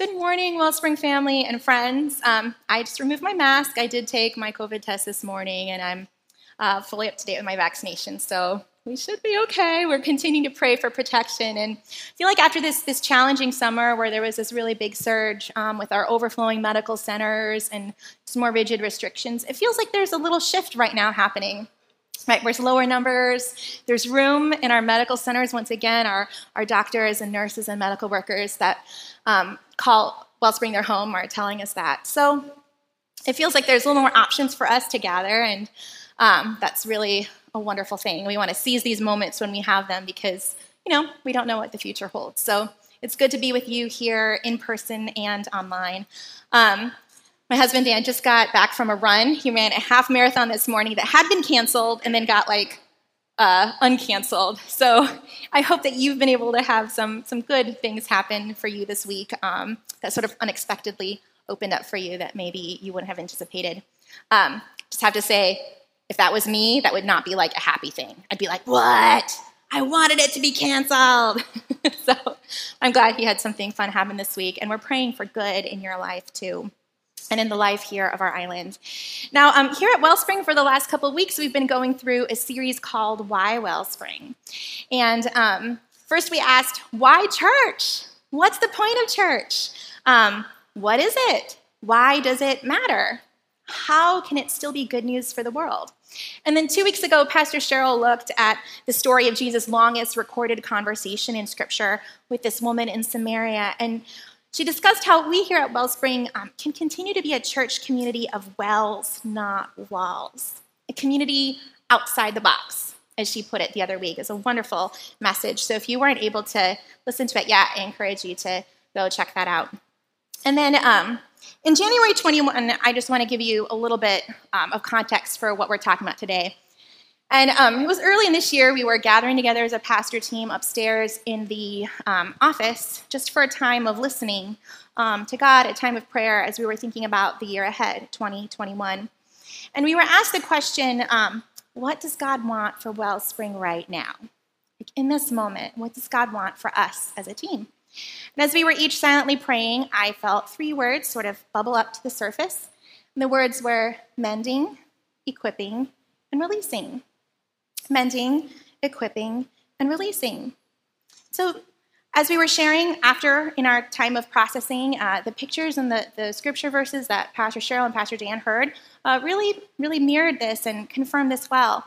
Good morning, Wellspring family and friends. Um, I just removed my mask. I did take my COVID test this morning, and I'm uh, fully up to date with my vaccination, so we should be okay. We're continuing to pray for protection, and I feel like after this this challenging summer, where there was this really big surge um, with our overflowing medical centers and just more rigid restrictions, it feels like there's a little shift right now happening there's lower numbers? There's room in our medical centers. Once again our, our doctors and nurses and medical workers that um, call wellspring their home are telling us that. So it feels like there's a little more options for us to gather and um, that's really a wonderful thing. We want to seize these moments when we have them because you know we don't know what the future holds. So it's good to be with you here in person and online. Um, my husband Dan just got back from a run. He ran a half marathon this morning that had been canceled and then got like uh, uncanceled. So I hope that you've been able to have some some good things happen for you this week um, that sort of unexpectedly opened up for you that maybe you wouldn't have anticipated. Um, just have to say, if that was me, that would not be like a happy thing. I'd be like, what? I wanted it to be canceled. so I'm glad you had something fun happen this week, and we're praying for good in your life too and in the life here of our island. Now, um, here at Wellspring, for the last couple of weeks, we've been going through a series called Why Wellspring. And um, first, we asked, Why church? What's the point of church? Um, what is it? Why does it matter? How can it still be good news for the world? And then two weeks ago, Pastor Cheryl looked at the story of Jesus' longest recorded conversation in Scripture with this woman in Samaria. And she discussed how we here at Wellspring um, can continue to be a church community of wells, not walls, a community outside the box, as she put it the other week. It's a wonderful message. So if you weren't able to listen to it yet, I encourage you to go check that out. And then um, in January 21, I just want to give you a little bit um, of context for what we're talking about today. And um, it was early in this year, we were gathering together as a pastor team upstairs in the um, office just for a time of listening um, to God, a time of prayer as we were thinking about the year ahead, 2021. And we were asked the question um, what does God want for Wellspring right now? Like in this moment, what does God want for us as a team? And as we were each silently praying, I felt three words sort of bubble up to the surface. And the words were mending, equipping, and releasing mending, equipping, and releasing. So, as we were sharing after in our time of processing, uh, the pictures and the, the scripture verses that Pastor Cheryl and Pastor Dan heard uh, really, really mirrored this and confirmed this well.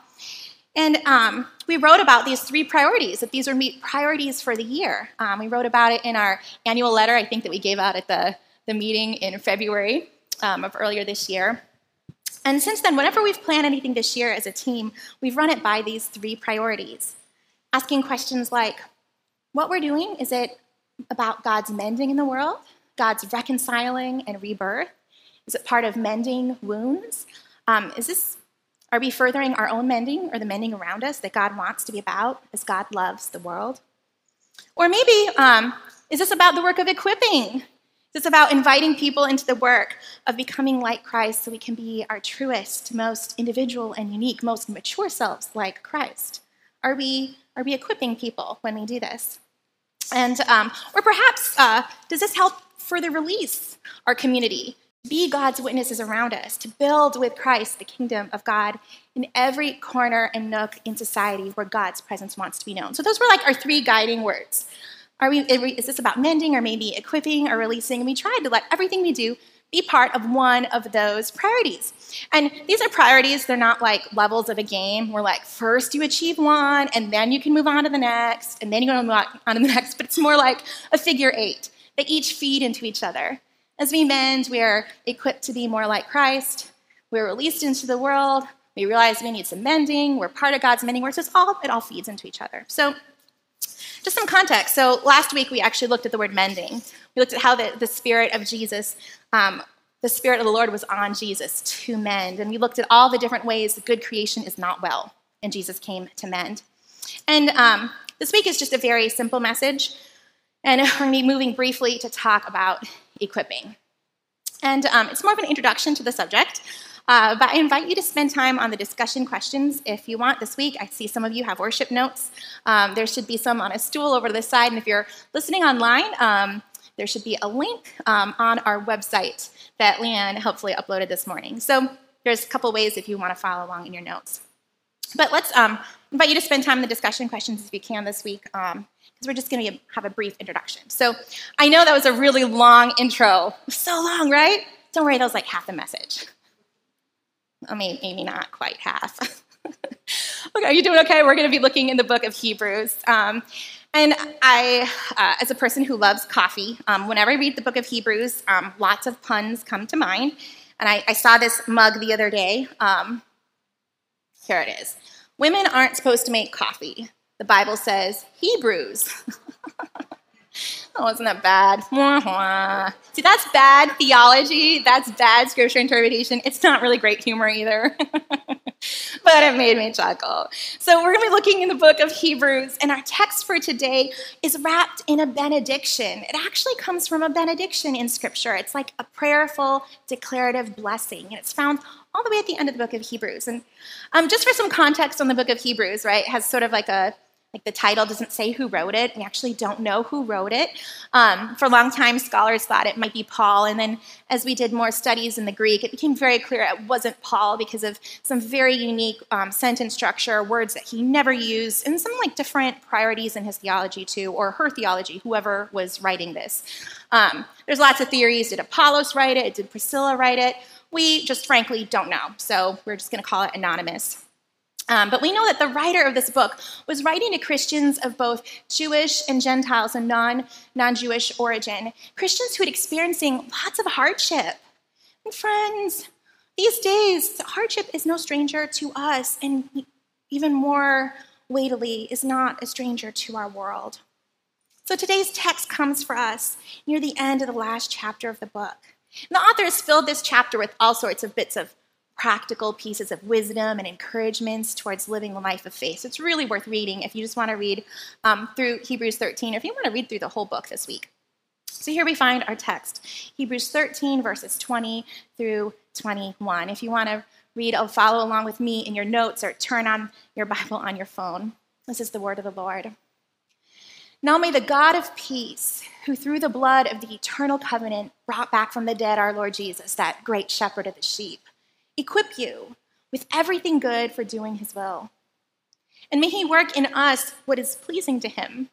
And um, we wrote about these three priorities, that these were priorities for the year. Um, we wrote about it in our annual letter, I think, that we gave out at the, the meeting in February um, of earlier this year. And since then, whenever we've planned anything this year as a team, we've run it by these three priorities. Asking questions like, what we're doing, is it about God's mending in the world, God's reconciling and rebirth? Is it part of mending wounds? Um, is this, are we furthering our own mending or the mending around us that God wants to be about as God loves the world? Or maybe, um, is this about the work of equipping it's about inviting people into the work of becoming like Christ so we can be our truest, most individual and unique, most mature selves like Christ. Are we, are we equipping people when we do this? And, um, or perhaps, uh, does this help further release our community? Be God's witnesses around us, to build with Christ the kingdom of God in every corner and nook in society where God's presence wants to be known. So, those were like our three guiding words. Are we, is this about mending or maybe equipping or releasing? And we tried to let everything we do be part of one of those priorities. And these are priorities, they're not like levels of a game. We're like, first you achieve one, and then you can move on to the next, and then you move on to the next. But it's more like a figure eight. They each feed into each other. As we mend, we are equipped to be more like Christ. We're released into the world. We realize we need some mending. We're part of God's mending work. So all, it all feeds into each other. So just some context. So last week we actually looked at the word mending. We looked at how the, the Spirit of Jesus, um, the Spirit of the Lord was on Jesus to mend. And we looked at all the different ways good creation is not well, and Jesus came to mend. And um, this week is just a very simple message. And we're going to be moving briefly to talk about equipping. And um, it's more of an introduction to the subject. Uh, but I invite you to spend time on the discussion questions if you want this week. I see some of you have worship notes. Um, there should be some on a stool over to the side. And if you're listening online, um, there should be a link um, on our website that Leanne hopefully uploaded this morning. So there's a couple ways if you want to follow along in your notes. But let's um, invite you to spend time in the discussion questions if you can this week, because um, we're just going to have a brief introduction. So I know that was a really long intro. So long, right? Don't worry, that was like half the message. I mean, maybe not quite half. okay, are you doing okay? We're going to be looking in the book of Hebrews. Um, and I, uh, as a person who loves coffee, um, whenever I read the book of Hebrews, um, lots of puns come to mind. And I, I saw this mug the other day. Um, here it is. Women aren't supposed to make coffee. The Bible says Hebrews. Oh, isn't that bad? See, that's bad theology. That's bad scripture interpretation. It's not really great humor either. but it made me chuckle. So, we're going to be looking in the book of Hebrews, and our text for today is wrapped in a benediction. It actually comes from a benediction in scripture. It's like a prayerful, declarative blessing, and it's found all the way at the end of the book of Hebrews. And um, just for some context on the book of Hebrews, right, has sort of like a like the title doesn't say who wrote it. We actually don't know who wrote it. Um, for a long time, scholars thought it might be Paul. And then as we did more studies in the Greek, it became very clear it wasn't Paul because of some very unique um, sentence structure, words that he never used, and some like different priorities in his theology too, or her theology, whoever was writing this. Um, there's lots of theories. Did Apollos write it? Did Priscilla write it? We just frankly don't know. So we're just going to call it anonymous. Um, but we know that the writer of this book was writing to Christians of both Jewish and Gentiles and non non Jewish origin, Christians who had experiencing lots of hardship. And friends, these days, hardship is no stranger to us, and even more weightily, is not a stranger to our world. So today's text comes for us near the end of the last chapter of the book. And the author has filled this chapter with all sorts of bits of practical pieces of wisdom and encouragements towards living a life of faith. So it's really worth reading if you just want to read um, through Hebrews 13 or if you want to read through the whole book this week. So here we find our text Hebrews 13, verses 20 through 21. If you want to read or follow along with me in your notes or turn on your Bible on your phone, this is the word of the Lord. Now may the God of peace, who through the blood of the eternal covenant brought back from the dead our Lord Jesus, that great shepherd of the sheep, equip you with everything good for doing his will. And may he work in us what is pleasing to him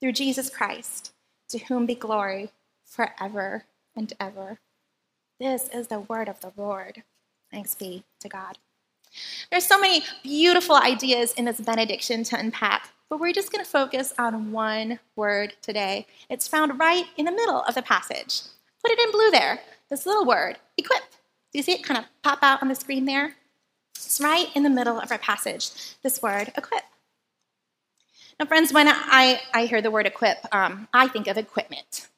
through Jesus Christ, to whom be glory forever and ever. This is the word of the Lord. Thanks be to God. There's so many beautiful ideas in this benediction to unpack, but we're just going to focus on one word today. It's found right in the middle of the passage. Put it in blue there, this little word, equip. Do you see it kind of pop out on the screen there? It's right in the middle of our passage, this word, equip. Now, friends, when I, I hear the word equip, um, I think of equipment,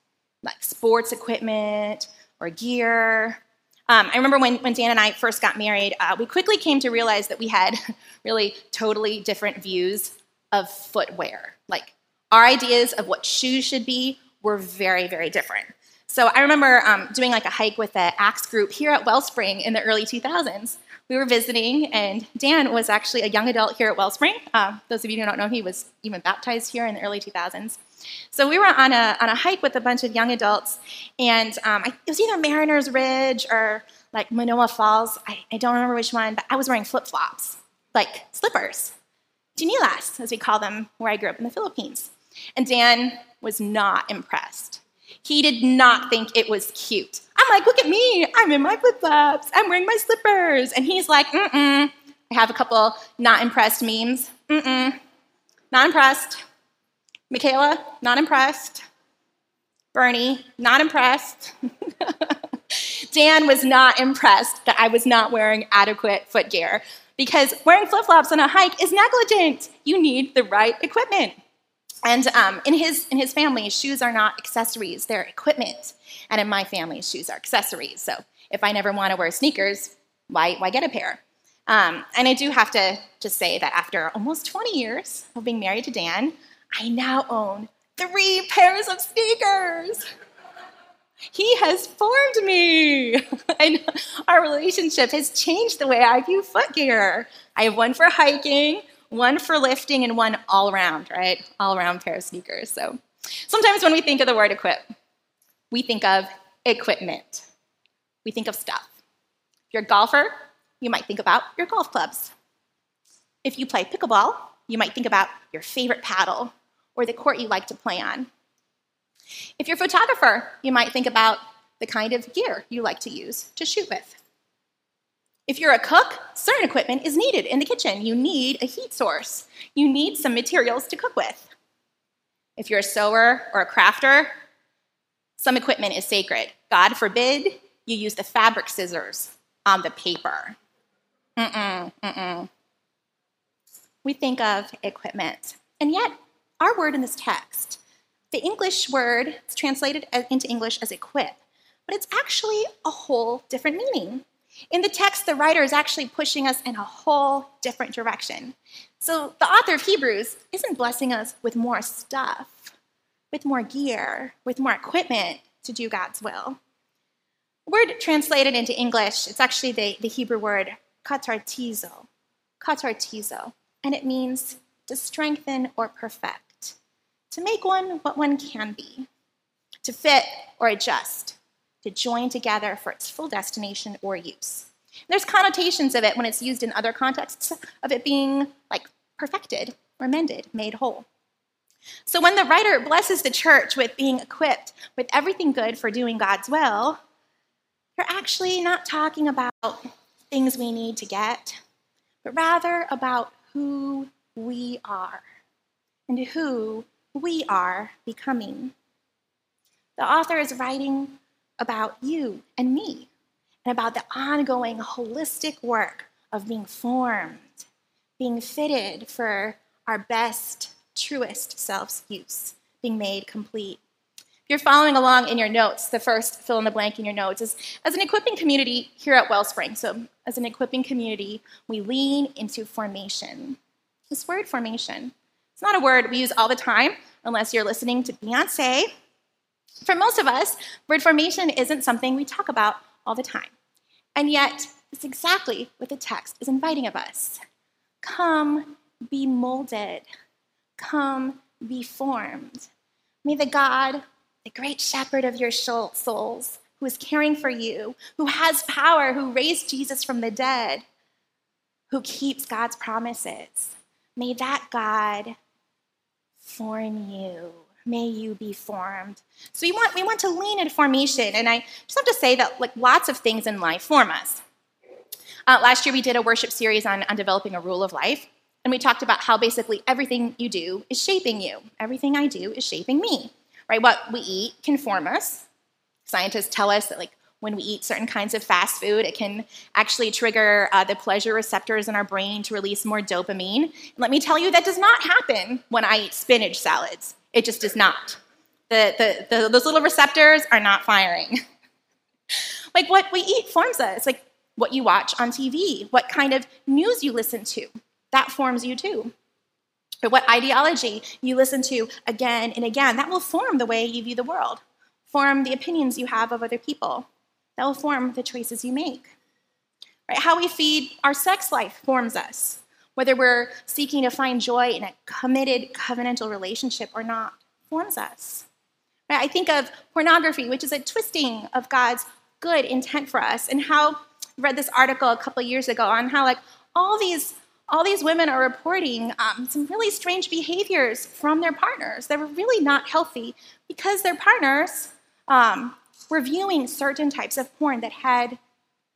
like sports equipment or gear. Um, I remember when, when Dan and I first got married, uh, we quickly came to realize that we had really totally different views of footwear. Like, our ideas of what shoes should be were very, very different. So I remember um, doing like a hike with the Axe group here at Wellspring in the early 2000s. We were visiting, and Dan was actually a young adult here at Wellspring. Uh, those of you who don't know, he was even baptized here in the early 2000s. So we were on a, on a hike with a bunch of young adults, and um, I, it was either Mariners Ridge or like Manoa Falls. I, I don't remember which one, but I was wearing flip flops, like slippers, chinelas, as we call them where I grew up in the Philippines. And Dan was not impressed. He did not think it was cute. I'm like, look at me. I'm in my flip flops. I'm wearing my slippers. And he's like, mm mm. I have a couple not impressed memes. Mm mm. Not impressed. Michaela, not impressed. Bernie, not impressed. Dan was not impressed that I was not wearing adequate footgear because wearing flip flops on a hike is negligent. You need the right equipment. And um, in, his, in his family, shoes are not accessories, they're equipment. And in my family, shoes are accessories. So if I never want to wear sneakers, why, why get a pair? Um, and I do have to just say that after almost 20 years of being married to Dan, I now own three pairs of sneakers. He has formed me. and our relationship has changed the way I view footgear. I have one for hiking, one for lifting and one all around, right? All around pair of sneakers. So sometimes when we think of the word equip, we think of equipment. We think of stuff. If you're a golfer, you might think about your golf clubs. If you play pickleball, you might think about your favorite paddle or the court you like to play on. If you're a photographer, you might think about the kind of gear you like to use to shoot with. If you're a cook, certain equipment is needed in the kitchen. You need a heat source. You need some materials to cook with. If you're a sewer or a crafter, some equipment is sacred. God forbid you use the fabric scissors on the paper. Mm-mm, mm-mm. We think of equipment. And yet, our word in this text, the English word is translated into English as equip, but it's actually a whole different meaning. In the text, the writer is actually pushing us in a whole different direction. So the author of Hebrews isn't blessing us with more stuff, with more gear, with more equipment to do God's will. word translated into English, it's actually the, the Hebrew word katartizo, katartizo, and it means to strengthen or perfect, to make one what one can be, to fit or adjust, to join together for its full destination or use. There's connotations of it when it's used in other contexts of it being like perfected or mended, made whole. So when the writer blesses the church with being equipped with everything good for doing God's will, they're actually not talking about things we need to get, but rather about who we are and who we are becoming. The author is writing about you and me and about the ongoing holistic work of being formed, being fitted for our best, truest self's use, being made complete. If you're following along in your notes, the first fill in the blank in your notes is as an equipping community here at Wellspring. So, as an equipping community, we lean into formation. This word formation, it's not a word we use all the time unless you're listening to Beyonce for most of us, word formation isn't something we talk about all the time. And yet, it's exactly what the text is inviting of us. Come be molded. Come be formed. May the God, the great shepherd of your souls, who is caring for you, who has power, who raised Jesus from the dead, who keeps God's promises, may that God form you may you be formed. So we want, we want to lean in formation. And I just have to say that like lots of things in life form us. Uh, last year we did a worship series on, on developing a rule of life. And we talked about how basically everything you do is shaping you. Everything I do is shaping me. Right? What we eat can form us. Scientists tell us that like when we eat certain kinds of fast food, it can actually trigger uh, the pleasure receptors in our brain to release more dopamine. And let me tell you, that does not happen when I eat spinach salads. It just is not. The, the, the, those little receptors are not firing. like what we eat forms us, like what you watch on TV, what kind of news you listen to, that forms you too. But what ideology you listen to again and again, that will form the way you view the world, form the opinions you have of other people, that will form the choices you make. Right? How we feed our sex life forms us whether we're seeking to find joy in a committed covenantal relationship or not, forms us. Right? I think of pornography, which is a twisting of God's good intent for us, and how I read this article a couple years ago on how like all these all these women are reporting um, some really strange behaviors from their partners that were really not healthy because their partners um, were viewing certain types of porn that had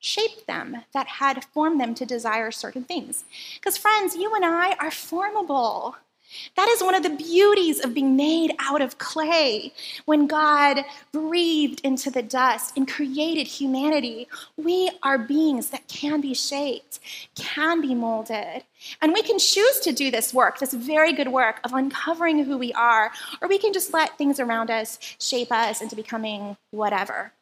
shaped them, that had formed them to desire certain things. Because, friends, you and I are formable. That is one of the beauties of being made out of clay. When God breathed into the dust and created humanity, we are beings that can be shaped, can be molded. And we can choose to do this work, this very good work of uncovering who we are, or we can just let things around us shape us into becoming whatever.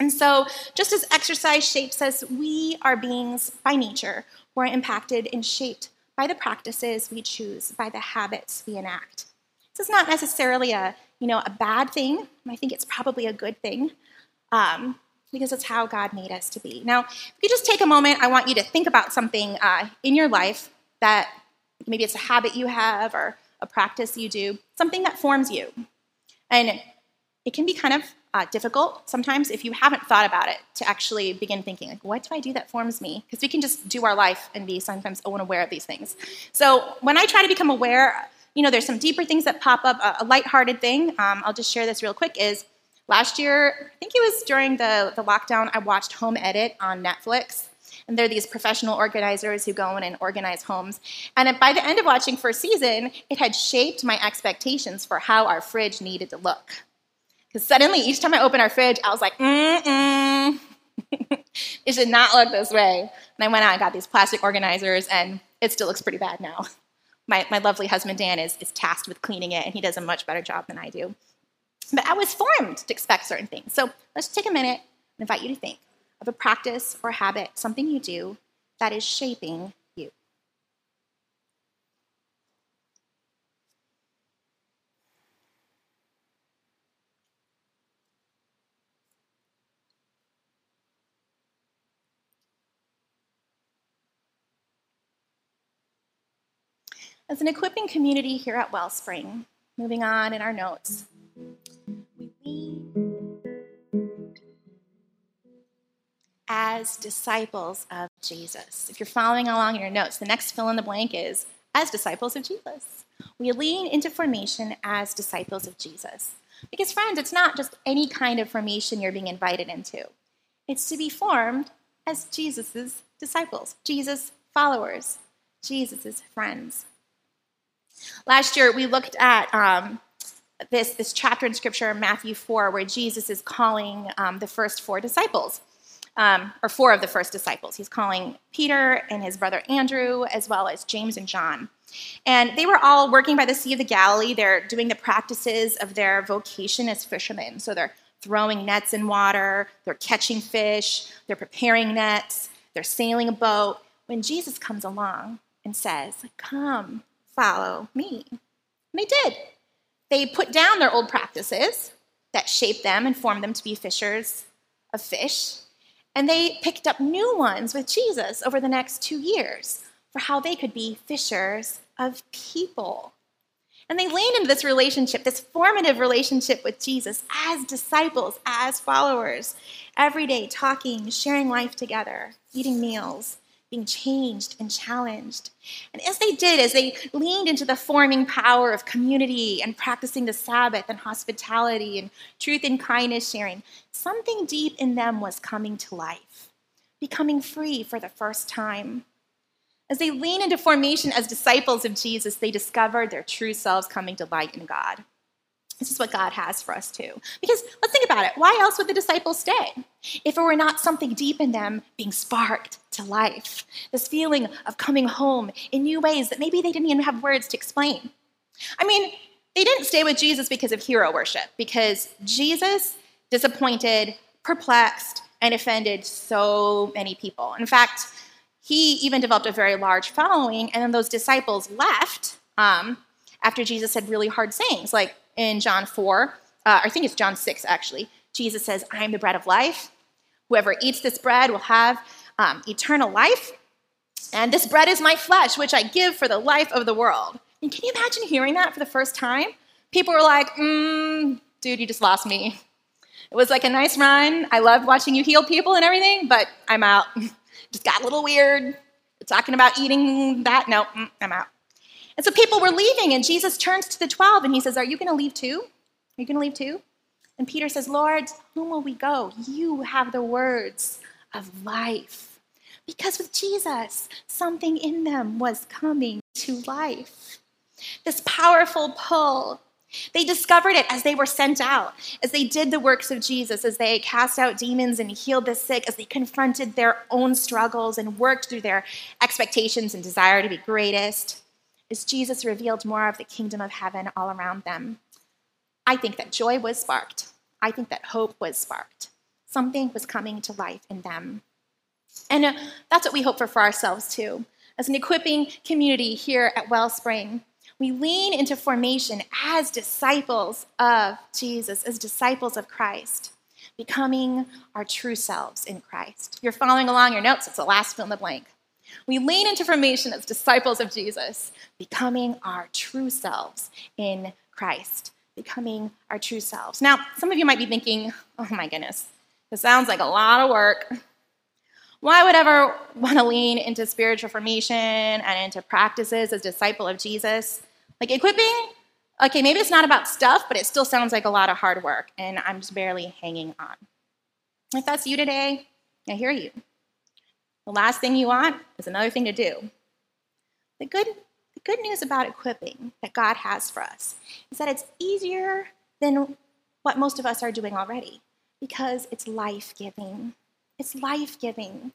And so, just as exercise shapes us, we are beings by nature We're impacted and shaped by the practices we choose, by the habits we enact. This is not necessarily a, you know, a bad thing. I think it's probably a good thing um, because it's how God made us to be. Now, if you just take a moment, I want you to think about something uh, in your life that maybe it's a habit you have or a practice you do, something that forms you. And it can be kind of uh, difficult sometimes if you haven't thought about it to actually begin thinking like what do i do that forms me because we can just do our life and be sometimes unaware of these things so when i try to become aware you know there's some deeper things that pop up a, lighthearted thing um, i'll just share this real quick is last year i think it was during the, the lockdown i watched home edit on netflix and they're these professional organizers who go in and organize homes. And by the end of watching first season, it had shaped my expectations for how our fridge needed to look. Because suddenly, each time I open our fridge, I was like, mm-mm. it should not look this way. And I went out and got these plastic organizers, and it still looks pretty bad now. My, my lovely husband, Dan, is, is tasked with cleaning it, and he does a much better job than I do. But I was formed to expect certain things. So let's take a minute and invite you to think of a practice or habit, something you do that is shaping As an equipping community here at Wellspring, moving on in our notes, we lean as disciples of Jesus. If you're following along in your notes, the next fill in the blank is as disciples of Jesus. We lean into formation as disciples of Jesus. Because, friends, it's not just any kind of formation you're being invited into, it's to be formed as Jesus' disciples, Jesus' followers, Jesus' friends. Last year, we looked at um, this, this chapter in Scripture, Matthew 4, where Jesus is calling um, the first four disciples, um, or four of the first disciples. He's calling Peter and his brother Andrew, as well as James and John. And they were all working by the Sea of the Galilee. They're doing the practices of their vocation as fishermen. So they're throwing nets in water, they're catching fish, they're preparing nets, they're sailing a boat. When Jesus comes along and says, Come, follow me. And they did. They put down their old practices that shaped them and formed them to be fishers of fish, and they picked up new ones with Jesus over the next two years for how they could be fishers of people. And they leaned into this relationship, this formative relationship with Jesus as disciples, as followers, every day talking, sharing life together, eating meals, being changed and challenged. And as they did, as they leaned into the forming power of community and practicing the Sabbath and hospitality and truth and kindness sharing, something deep in them was coming to life, becoming free for the first time. As they lean into formation as disciples of Jesus, they discovered their true selves coming to light in God. This is what God has for us too. Because let's think about it. Why else would the disciples stay? If it were not something deep in them being sparked to life, this feeling of coming home in new ways that maybe they didn't even have words to explain. I mean, they didn't stay with Jesus because of hero worship, because Jesus disappointed, perplexed, and offended so many people. In fact, he even developed a very large following, and then those disciples left um, after Jesus said really hard sayings like, in John 4, uh, I think it's John 6 actually, Jesus says, I am the bread of life. Whoever eats this bread will have um, eternal life. And this bread is my flesh, which I give for the life of the world. And can you imagine hearing that for the first time? People were like, mm, dude, you just lost me. It was like a nice run. I loved watching you heal people and everything, but I'm out. just got a little weird. talking about eating that. No, mm, I'm out. And so people were leaving, and Jesus turns to the 12 and he says, Are you going to leave too? Are you going to leave too? And Peter says, Lord, whom will we go? You have the words of life. Because with Jesus, something in them was coming to life. This powerful pull. They discovered it as they were sent out, as they did the works of Jesus, as they cast out demons and healed the sick, as they confronted their own struggles and worked through their expectations and desire to be greatest as Jesus revealed more of the kingdom of heaven all around them. I think that joy was sparked. I think that hope was sparked. Something was coming to life in them. And uh, that's what we hope for for ourselves too. As an equipping community here at Wellspring, we lean into formation as disciples of Jesus, as disciples of Christ, becoming our true selves in Christ. You're following along your notes, it's the last fill in the blank. We lean into formation as disciples of Jesus, becoming our true selves in Christ. becoming our true selves. Now, some of you might be thinking, oh my goodness, this sounds like a lot of work. Why would I ever want to lean into spiritual formation and into practices as disciple of Jesus? Like equipping, okay, maybe it's not about stuff, but it still sounds like a lot of hard work, and I'm just barely hanging on. If that's you today, I hear you. The last thing you want is another thing to do. The good, the good news about equipping that God has for us is that it's easier than what most of us are doing already because it's life giving. It's life giving.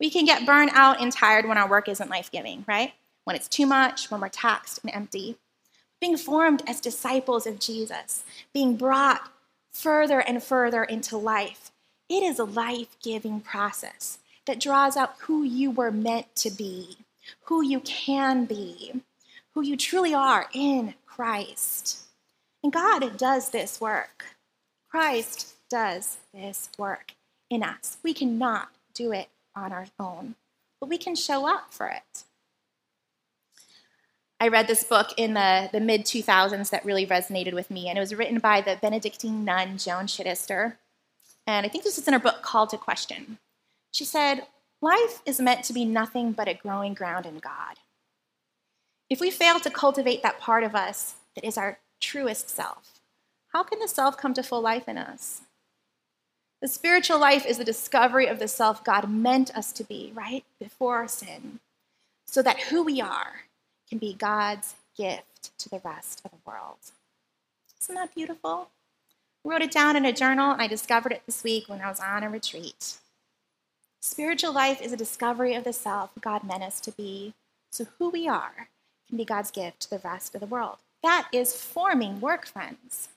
We can get burned out and tired when our work isn't life giving, right? When it's too much, when we're taxed and empty. Being formed as disciples of Jesus, being brought further and further into life, it is a life giving process that draws out who you were meant to be, who you can be, who you truly are in Christ. And God does this work. Christ does this work in us. We cannot do it on our own, but we can show up for it. I read this book in the, the mid 2000s that really resonated with me, and it was written by the Benedictine nun Joan Chittister. And I think this is in her book, Call to Question. She said, Life is meant to be nothing but a growing ground in God. If we fail to cultivate that part of us that is our truest self, how can the self come to full life in us? The spiritual life is the discovery of the self God meant us to be, right? Before our sin, so that who we are can be God's gift to the rest of the world. Isn't that beautiful? I wrote it down in a journal, and I discovered it this week when I was on a retreat. Spiritual life is a discovery of the self God meant us to be, so who we are can be God's gift to the rest of the world. That is forming work, friends.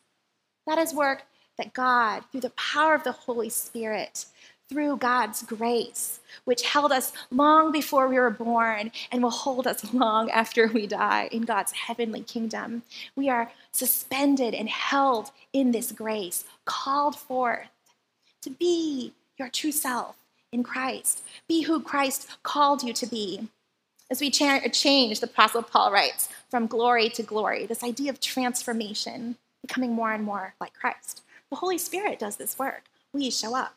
That is work that God, through the power of the Holy Spirit, through God's grace, which held us long before we were born and will hold us long after we die in God's heavenly kingdom. We are suspended and held in this grace, called forth to be your true self in Christ. Be who Christ called you to be. As we change, the Apostle Paul writes, from glory to glory, this idea of transformation, becoming more and more like Christ. The Holy Spirit does this work. We show up.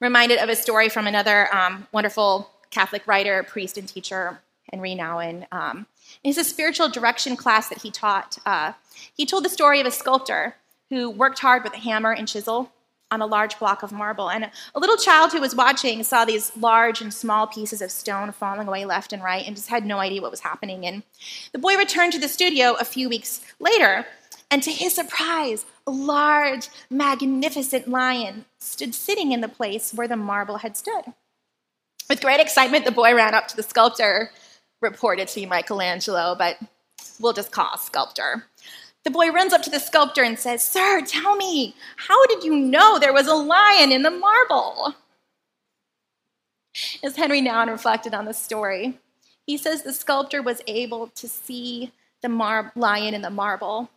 Reminded of a story from another um, wonderful Catholic writer, priest, and teacher, Henri Nouwen. Um, in his spiritual direction class that he taught, uh, he told the story of a sculptor who worked hard with a hammer and chisel on a large block of marble. And a little child who was watching saw these large and small pieces of stone falling away left and right and just had no idea what was happening. And the boy returned to the studio a few weeks later and to his surprise, a large, magnificent lion stood sitting in the place where the marble had stood. With great excitement, the boy ran up to the sculptor, reported to Michelangelo, but we'll just call sculptor. The boy runs up to the sculptor and says, Sir, tell me, how did you know there was a lion in the marble? As Henri Nouwen reflected on the story, he says the sculptor was able to see the mar- lion in the marble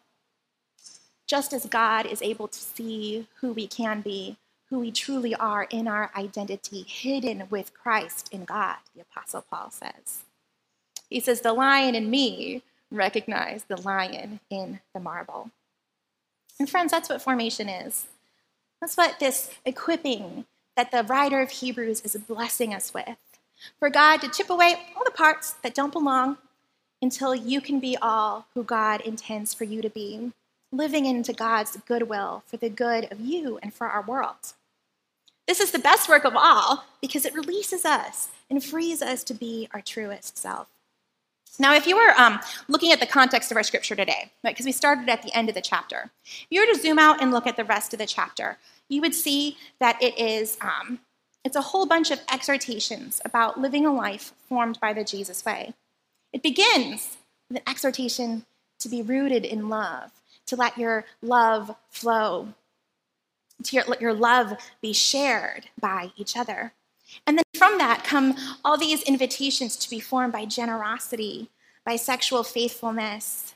just as God is able to see who we can be, who we truly are in our identity, hidden with Christ in God, the Apostle Paul says. He says, The lion in me recognized the lion in the marble. And friends, that's what formation is. That's what this equipping that the writer of Hebrews is blessing us with. For God to chip away all the parts that don't belong until you can be all who God intends for you to be living into God's goodwill for the good of you and for our world. This is the best work of all because it releases us and frees us to be our truest self. Now, if you were um, looking at the context of our scripture today, right, because we started at the end of the chapter, if you were to zoom out and look at the rest of the chapter, you would see that it is um, it's a whole bunch of exhortations about living a life formed by the Jesus way. It begins with an exhortation to be rooted in love, to let your love flow, to your, let your love be shared by each other. And then from that come all these invitations to be formed by generosity, by sexual faithfulness,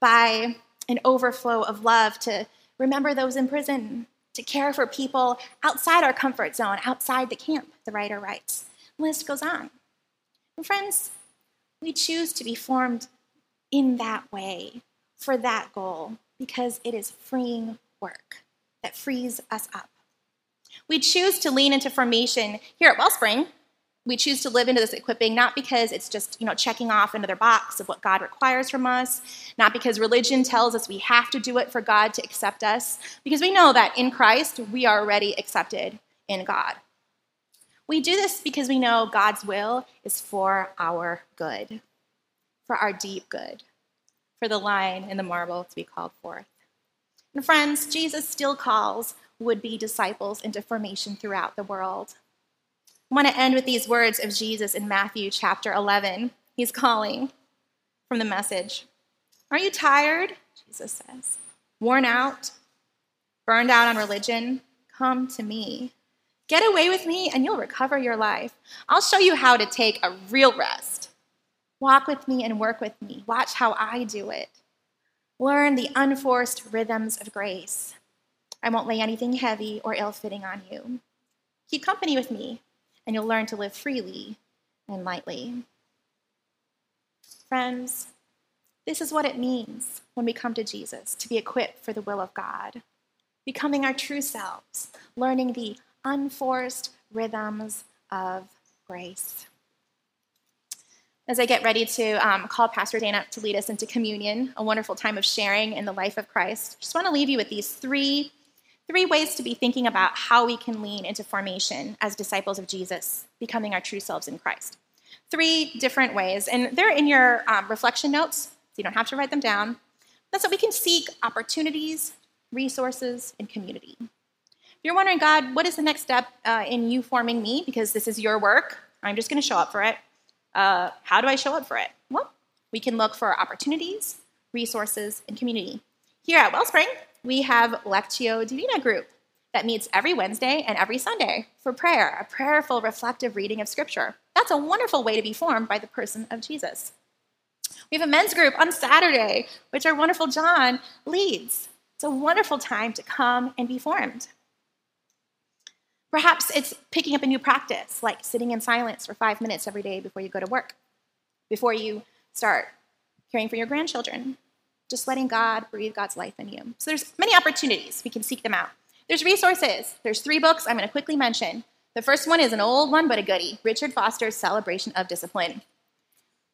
by an overflow of love to remember those in prison, to care for people outside our comfort zone, outside the camp, the writer writes. The list goes on. And friends, we choose to be formed in that way for that goal because it is freeing work that frees us up. We choose to lean into formation here at Wellspring. We choose to live into this equipping not because it's just, you know, checking off another box of what God requires from us, not because religion tells us we have to do it for God to accept us, because we know that in Christ we are already accepted in God. We do this because we know God's will is for our good, for our deep good, for the lion and the marble to be called forth. And friends, Jesus still calls would be disciples into formation throughout the world. I want to end with these words of Jesus in Matthew chapter 11. He's calling from the message Are you tired? Jesus says. Worn out? Burned out on religion? Come to me. Get away with me and you'll recover your life. I'll show you how to take a real rest. Walk with me and work with me. Watch how I do it. Learn the unforced rhythms of grace. I won't lay anything heavy or ill fitting on you. Keep company with me, and you'll learn to live freely and lightly. Friends, this is what it means when we come to Jesus to be equipped for the will of God, becoming our true selves, learning the unforced rhythms of grace. As I get ready to um, call Pastor Dana up to lead us into communion, a wonderful time of sharing in the life of Christ, I just want to leave you with these three, three ways to be thinking about how we can lean into formation as disciples of Jesus, becoming our true selves in Christ. Three different ways, and they're in your um, reflection notes, so you don't have to write them down. That's so we can seek opportunities, resources, and community. If you're wondering, God, what is the next step uh, in you forming me? Because this is your work, I'm just going to show up for it. Uh, how do I show up for it? Well, we can look for opportunities, resources, and community. Here at Wellspring, we have Lectio Divina group that meets every Wednesday and every Sunday for prayer, a prayerful, reflective reading of Scripture. That's a wonderful way to be formed by the person of Jesus. We have a men's group on Saturday, which our wonderful John leads. It's a wonderful time to come and be formed. Perhaps it's picking up a new practice, like sitting in silence for five minutes every day before you go to work, before you start caring for your grandchildren, just letting God breathe God's life in you. So there's many opportunities. We can seek them out. There's resources. There's three books I'm going to quickly mention. The first one is an old one, but a goodie Richard Foster's Celebration of Discipline.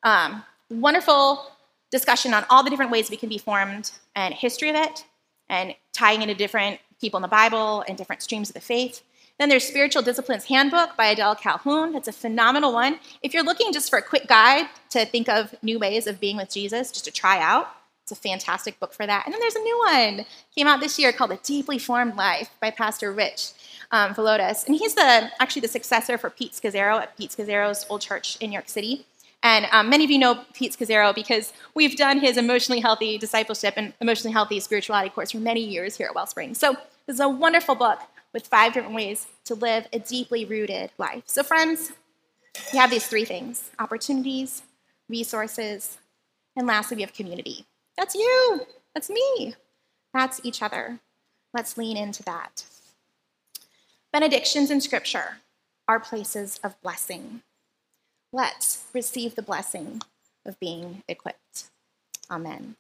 Um, wonderful discussion on all the different ways we can be formed and history of it, and tying into different people in the Bible and different streams of the faith. Then there's Spiritual Disciplines Handbook by Adele Calhoun. That's a phenomenal one. If you're looking just for a quick guide to think of new ways of being with Jesus, just to try out, it's a fantastic book for that. And then there's a new one came out this year called The Deeply Formed Life by Pastor Rich um, Villodas. And he's the actually the successor for Pete Scazzero at Pete Scazzero's old church in New York City. And um, many of you know Pete Scazzero because we've done his emotionally healthy discipleship and emotionally healthy spirituality course for many years here at Wellspring. So this is a wonderful book with five different ways to live a deeply rooted life. So, friends, we have these three things opportunities, resources, and lastly, we have community. That's you, that's me, that's each other. Let's lean into that. Benedictions in Scripture are places of blessing. Let's receive the blessing of being equipped. Amen.